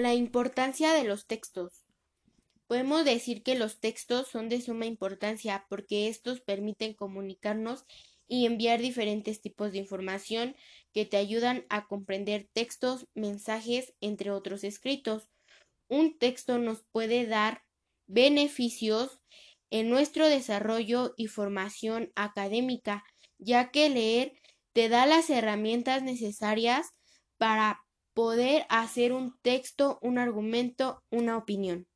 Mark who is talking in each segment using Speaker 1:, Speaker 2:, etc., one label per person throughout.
Speaker 1: La importancia de los textos. Podemos decir que los textos son de suma importancia porque estos permiten comunicarnos y enviar diferentes tipos de información que te ayudan a comprender textos, mensajes, entre otros escritos. Un texto nos puede dar beneficios en nuestro desarrollo y formación académica, ya que leer te da las herramientas necesarias para poder hacer un texto, un argumento, una opinión.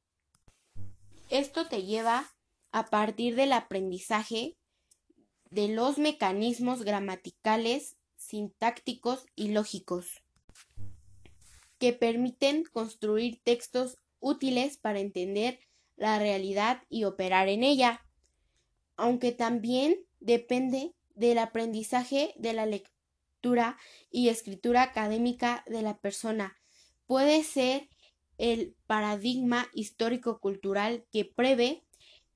Speaker 1: Esto te lleva a partir del aprendizaje de los mecanismos gramaticales, sintácticos y lógicos que permiten construir textos útiles para entender la realidad y operar en ella, aunque también depende del aprendizaje de la lectura y escritura académica de la persona. Puede ser el paradigma histórico-cultural que prevé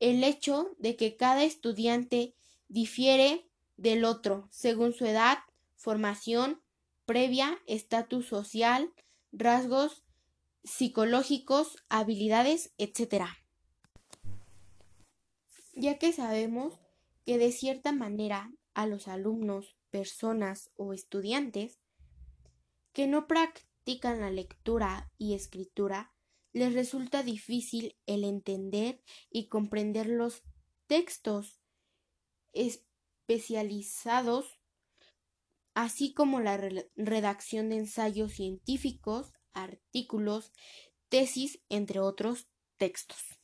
Speaker 1: el hecho de que cada estudiante difiere del otro según su edad, formación previa, estatus social, rasgos psicológicos, habilidades, etc. Ya que sabemos que de cierta manera a los alumnos, personas o estudiantes que no practican la lectura y escritura, les resulta difícil el entender y comprender los textos especializados, así como la redacción de ensayos científicos, artículos, tesis, entre otros textos.